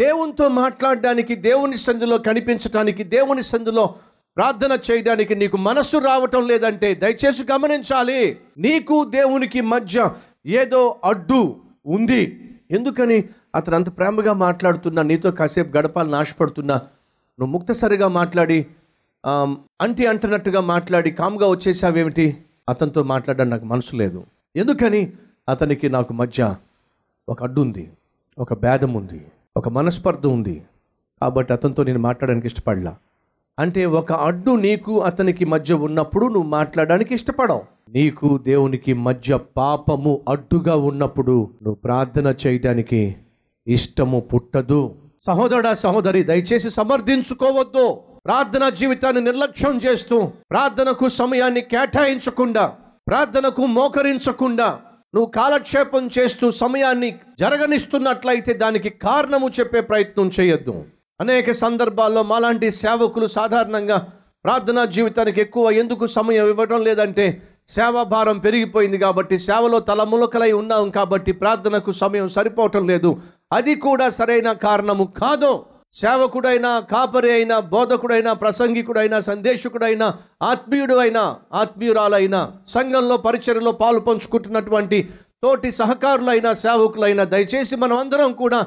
దేవునితో మాట్లాడడానికి దేవుని సందులో కనిపించటానికి దేవుని సందులో ప్రార్థన చేయడానికి నీకు మనస్సు రావటం లేదంటే దయచేసి గమనించాలి. నీకు దేవునికి మధ్య ఏదో అడ్డు ఉంది. ఎందుకని? అతను అంత ప్రేమగా మాట్లాడుతున్నా నీతో కాసేపు గడపాలని ఆశపడుతున్నా. నువ్వు ముక్తసరిగా మాట్లాడి అంటి అంటున్నట్టుగా మాట్లాడి కామ్గా వచ్చేసావేమిటి? అతనితో మాట్లాడడం నాకు మనసు లేదు. ఎందుకని? అతనికి నాకు మధ్య ఒక అడ్డు ఉంది ఒక భేదం ఉంది. ఒక మనస్పర్ధ ఉంది. కాబట్టి అతనితో నేను మాట్లాడడానికి ఇష్టపడలా. అంటే ఒక అడ్డు నీకు అతనికి మధ్య ఉన్నప్పుడు నువ్వు మాట్లాడడానికి ఇష్టపడవు. నీకు దేవునికి మధ్య పాపము అడ్డుగా ఉన్నప్పుడు నువ్వు ప్రార్థన చేయడానికి ఇష్టము పుట్టదు. సహోదరుడా సహోదరి దయచేసి సమర్థించుకోవద్దు. ప్రార్థన జీవితాన్ని నిర్లక్ష్యం చేస్తూ ప్రార్థనకు సమయాన్ని కేటాయించకుండా ప్రార్థనకు మోకరించకుండా నువ్వు కాలక్షేపం చేస్తూ సమయాన్ని జరగనిస్తున్నట్లయితే దానికి కారణము చెప్పే ప్రయత్నం చేయొద్దు. అనేక సందర్భాల్లో మాలాంటి సేవకులు సాధారణంగా ప్రార్థనా జీవితానికి ఎక్కువ ఎందుకు సమయం ఇవ్వడం లేదంటే సేవా భారం పెరిగిపోయింది కాబట్టి సేవలో తలములకలై ఉన్నాం కాబట్టి ప్రార్థనకు సమయం సరిపోవటం లేదు. అది కూడా సరైన కారణము కాదు. సేవకుడైనా కాపరి అయినా బోధకుడైనా ప్రసంగికుడైనా సందేశకుడైనా ఆత్మీయుడు అయినా ఆత్మీయురాలైనా సంఘంలో పరిచయంలో పాలు పంచుకుంటున్నటువంటి తోటి సహకారులైన సేవకులైన దయచేసి మనం అందరం కూడా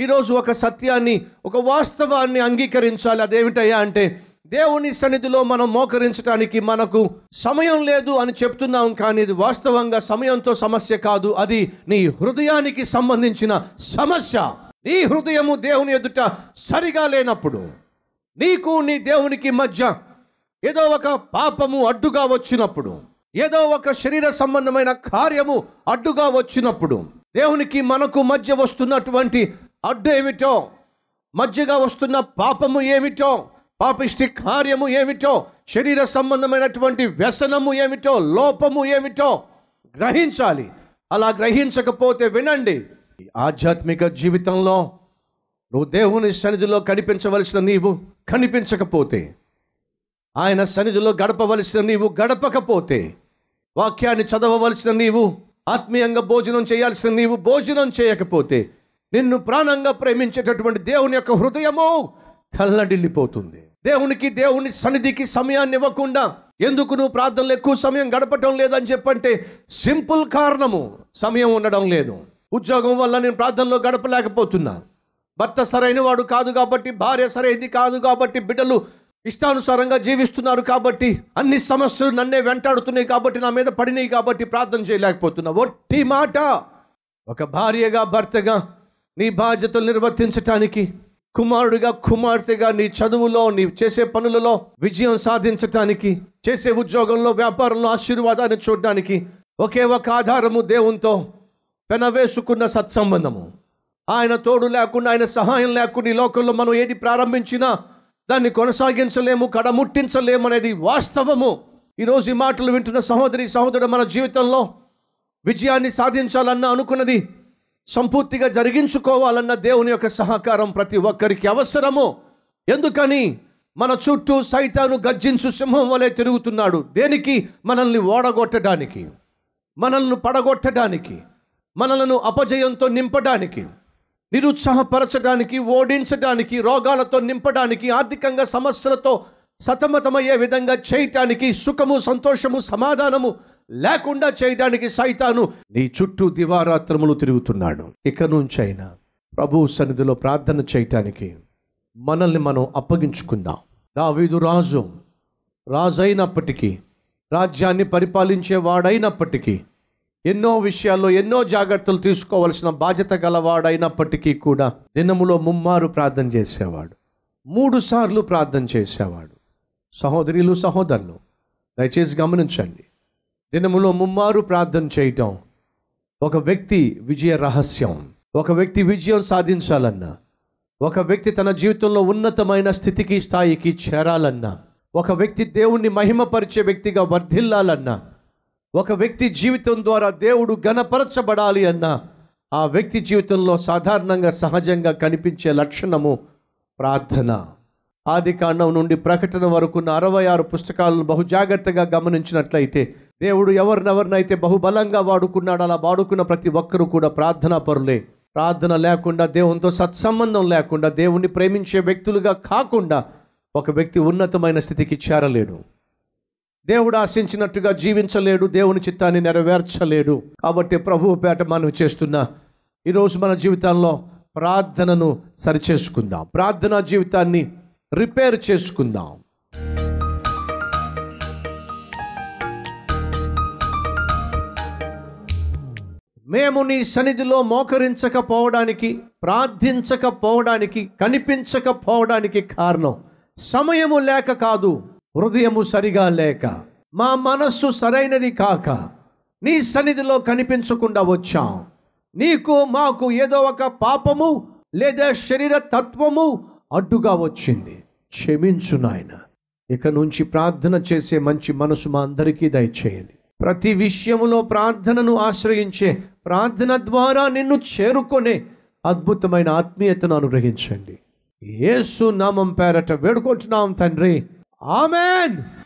ఈరోజు ఒక సత్యాన్ని ఒక వాస్తవాన్ని అంగీకరించాలి. అదేమిటయ్యా అంటే దేవుని సన్నిధిలో మనం మోకరించడానికి మనకు సమయం లేదు అని చెప్తున్నాం కానీ ఇది వాస్తవంగా సమయంతో సమస్య కాదు. అది నీ హృదయానికి సంబంధించిన సమస్య. నీ హృదయము దేవుని ఎదుట సరిగా లేనప్పుడు నీకు నీ దేవునికి మధ్య ఏదో ఒక పాపము అడ్డుగా వచ్చినప్పుడు ఏదో ఒక శరీర సంబంధమైన కార్యము అడ్డుగా వచ్చినప్పుడు దేవునికి మనకు మధ్య వస్తున్నటువంటి అడ్డు ఏమిటో మధ్యగా వస్తున్న పాపము ఏమిటో పాపిష్టి కార్యము ఏమిటో శరీర సంబంధమైనటువంటి వ్యసనము ఏమిటో లోపము ఏమిటో గ్రహించాలి. అలా గ్రహించకపోతే వినండి. ఆధ్యాత్మిక జీవితంలో నువ్వు దేవుని సన్నిధిలో కనిపించవలసిన నీవు కనిపించకపోతే ఆయన సన్నిధిలో గడపవలసిన నీవు గడపకపోతే వాక్యాన్ని చదవవలసిన నీవు ఆత్మీయంగా భోజనం చేయాల్సిన నీవు భోజనం చేయకపోతే నిన్ను ప్రాణంగా ప్రేమించేటటువంటి దేవుని యొక్క హృదయము తల్లడిల్లిపోతుంది. దేవునికి దేవుని సన్నిధికి సమయాన్ని ఇవ్వకుండా ఎందుకు నువ్వు ప్రార్థనలు ఎక్కువ సమయం గడపటం లేదని చెప్పంటే సింపుల్ కారణము సమయం ఉండడం లేదు. ఉద్యోగం వల్ల నేను ప్రార్థనలో గడపలేకపోతున్నా. భర్త సరైన వాడు కాదు కాబట్టి భార్య సరైనది కాదు కాబట్టి బిడ్డలు ఇష్టానుసారంగా జీవిస్తున్నారు కాబట్టి అన్ని సమస్యలు నన్నే వెంటాడుతున్నాయి కాబట్టి నా మీద పడినాయి కాబట్టి ప్రార్థన చేయలేకపోతున్నా. ఒట్టి మాట! ఒక భార్యగా భర్తగా నీ బాధ్యతలు నిర్వర్తించటానికి కుమారుడిగా కుమార్తెగా నీ చదువులో నీ చేసే పనులలో విజయం సాధించటానికి చేసే ఉద్యోగంలో వ్యాపారంలో ఆశీర్వాదాన్ని చూడడానికి ఒకే ఒక ఆధారము దేవునితో. పెనవేసుకున్న సత్సంబంధము. ఆయన తోడు లేకుండా ఆయన సహాయం లేకుండా ఈ లోకంలో మనం ఏది ప్రారంభించినా దాన్ని కొనసాగించలేము కడముట్టించలేము అనేది వాస్తవము. ఈరోజు ఈ మాటలు వింటున్న సహోదరి సహోదరుడు మన జీవితంలో విజయాన్ని సాధించాలన్న అనుకున్నది సంపూర్తిగా జరిగించుకోవాలన్న దేవుని యొక్క సహకారం ప్రతి ఒక్కరికి అవసరము. ఎందుకని? మన చుట్టూ సైతాను గర్జించు సింహం వలె తిరుగుతున్నాడు. దేనికి? మనల్ని ఓడగొట్టడానికి. మనల్ని పడగొట్టడానికి. మనలను అపజయంతో నింపడానికి నిరుత్సాహపరచడానికి ఓడించడానికి రోగాలతో నింపడానికి ఆర్థికంగా సమస్యలతో సతమతమయ్యే విధంగా చేయటానికి సుఖము సంతోషము సమాధానము లేకుండా చేయడానికి సైతాను నీ చుట్టూ దివారాత్రములు తిరుగుతున్నాడు. ఇక నుంచైనా ప్రభు సన్నిధిలో ప్రార్థన చేయటానికి మనల్ని మనం అప్పగించుకుందాం. దావీదు రాజు రాజు అయినప్పటికీ రాజ్యాన్ని పరిపాలించే వాడైనప్పటికీ ఎన్నో విషయాల్లో ఎన్నో జాగ్రత్తలు తీసుకోవలసిన బాధ్యత గలవాడైనప్పటికీ కూడా దినములో ముమ్మారు ప్రార్థన చేసేవాడు. మూడు సార్లు ప్రార్థన చేసేవాడు. సహోదరులు సహోదరులు దయచేసి గమనించండి. దినములో ముమ్మారు ప్రార్థన చేయటం ఒక వ్యక్తి విజయ రహస్యం. ఒక వ్యక్తి విజయం సాధించాలన్నా ఒక వ్యక్తి తన జీవితంలో ఉన్నతమైన స్థితికి స్థాయికి చేరాలన్నా ఒక వ్యక్తి దేవుణ్ణి మహిమపరిచే వ్యక్తిగా వర్ధిల్లాలన్నా ఒక వ్యక్తి జీవితం ద్వారా దేవుడు గణపరచబడాలి అన్న ఆ వ్యక్తి జీవితంలో సాధారణంగా సహజంగా కనిపించే లక్షణము ప్రార్థన. ఆది కాండం నుండి ప్రకటన వరకున్న అరవై ఆరు పుస్తకాలను బహుజాగ్రత్తగా గమనించినట్లయితే దేవుడు ఎవరినెవరినైతే బహుబలంగా వాడుకున్నాడు అలా వాడుకున్న ప్రతి ఒక్కరూ కూడా ప్రార్థనా పరులే. ప్రార్థన లేకుండా దేవునితో సత్సంబంధం లేకుండా దేవుణ్ణి ప్రేమించే వ్యక్తులుగా కాకుండా ఒక వ్యక్తి ఉన్నతమైన స్థితికి చేరలేడు. దేవుడు ఆశించినట్టుగా జీవించలేడు దేవుని చిత్తాన్ని నెరవేర్చలేడు. కాబట్టి ప్రభువు పేట మనం చేస్తున్న ఈరోజు మన జీవితంలో ప్రార్థనను సరిచేసుకుందాం. ప్రార్థనా జీవితాన్ని రిపేర్ చేసుకుందాం. మేము నీ సన్నిధిలో మోకరించకపోవడానికి ప్రార్థించకపోవడానికి కనిపించకపోవడానికి కారణం సమయము లేక కాదు. హృదయము సరిగా లేక మా మనస్సు సరైనది కాక నీ సన్నిధిలో కనిపించకుండా వచ్చాం. నీకు మాకు ఏదో ఒక పాపము లేదా శరీర తత్వము అడ్డుగా వచ్చింది. క్షమించు నాయన. ఇక నుంచి ప్రార్థన చేసే మంచి మనసు మా అందరికీ దయచేయండి. ప్రతి విషయములో ప్రార్థనను ఆశ్రయించే ప్రార్థన ద్వారా నిన్ను చేరుకునే అద్భుతమైన ఆత్మీయతను అనుగ్రహించండి. ఏసు నామం పేరట వేడుకుంటున్నాం తండ్రి. Amen.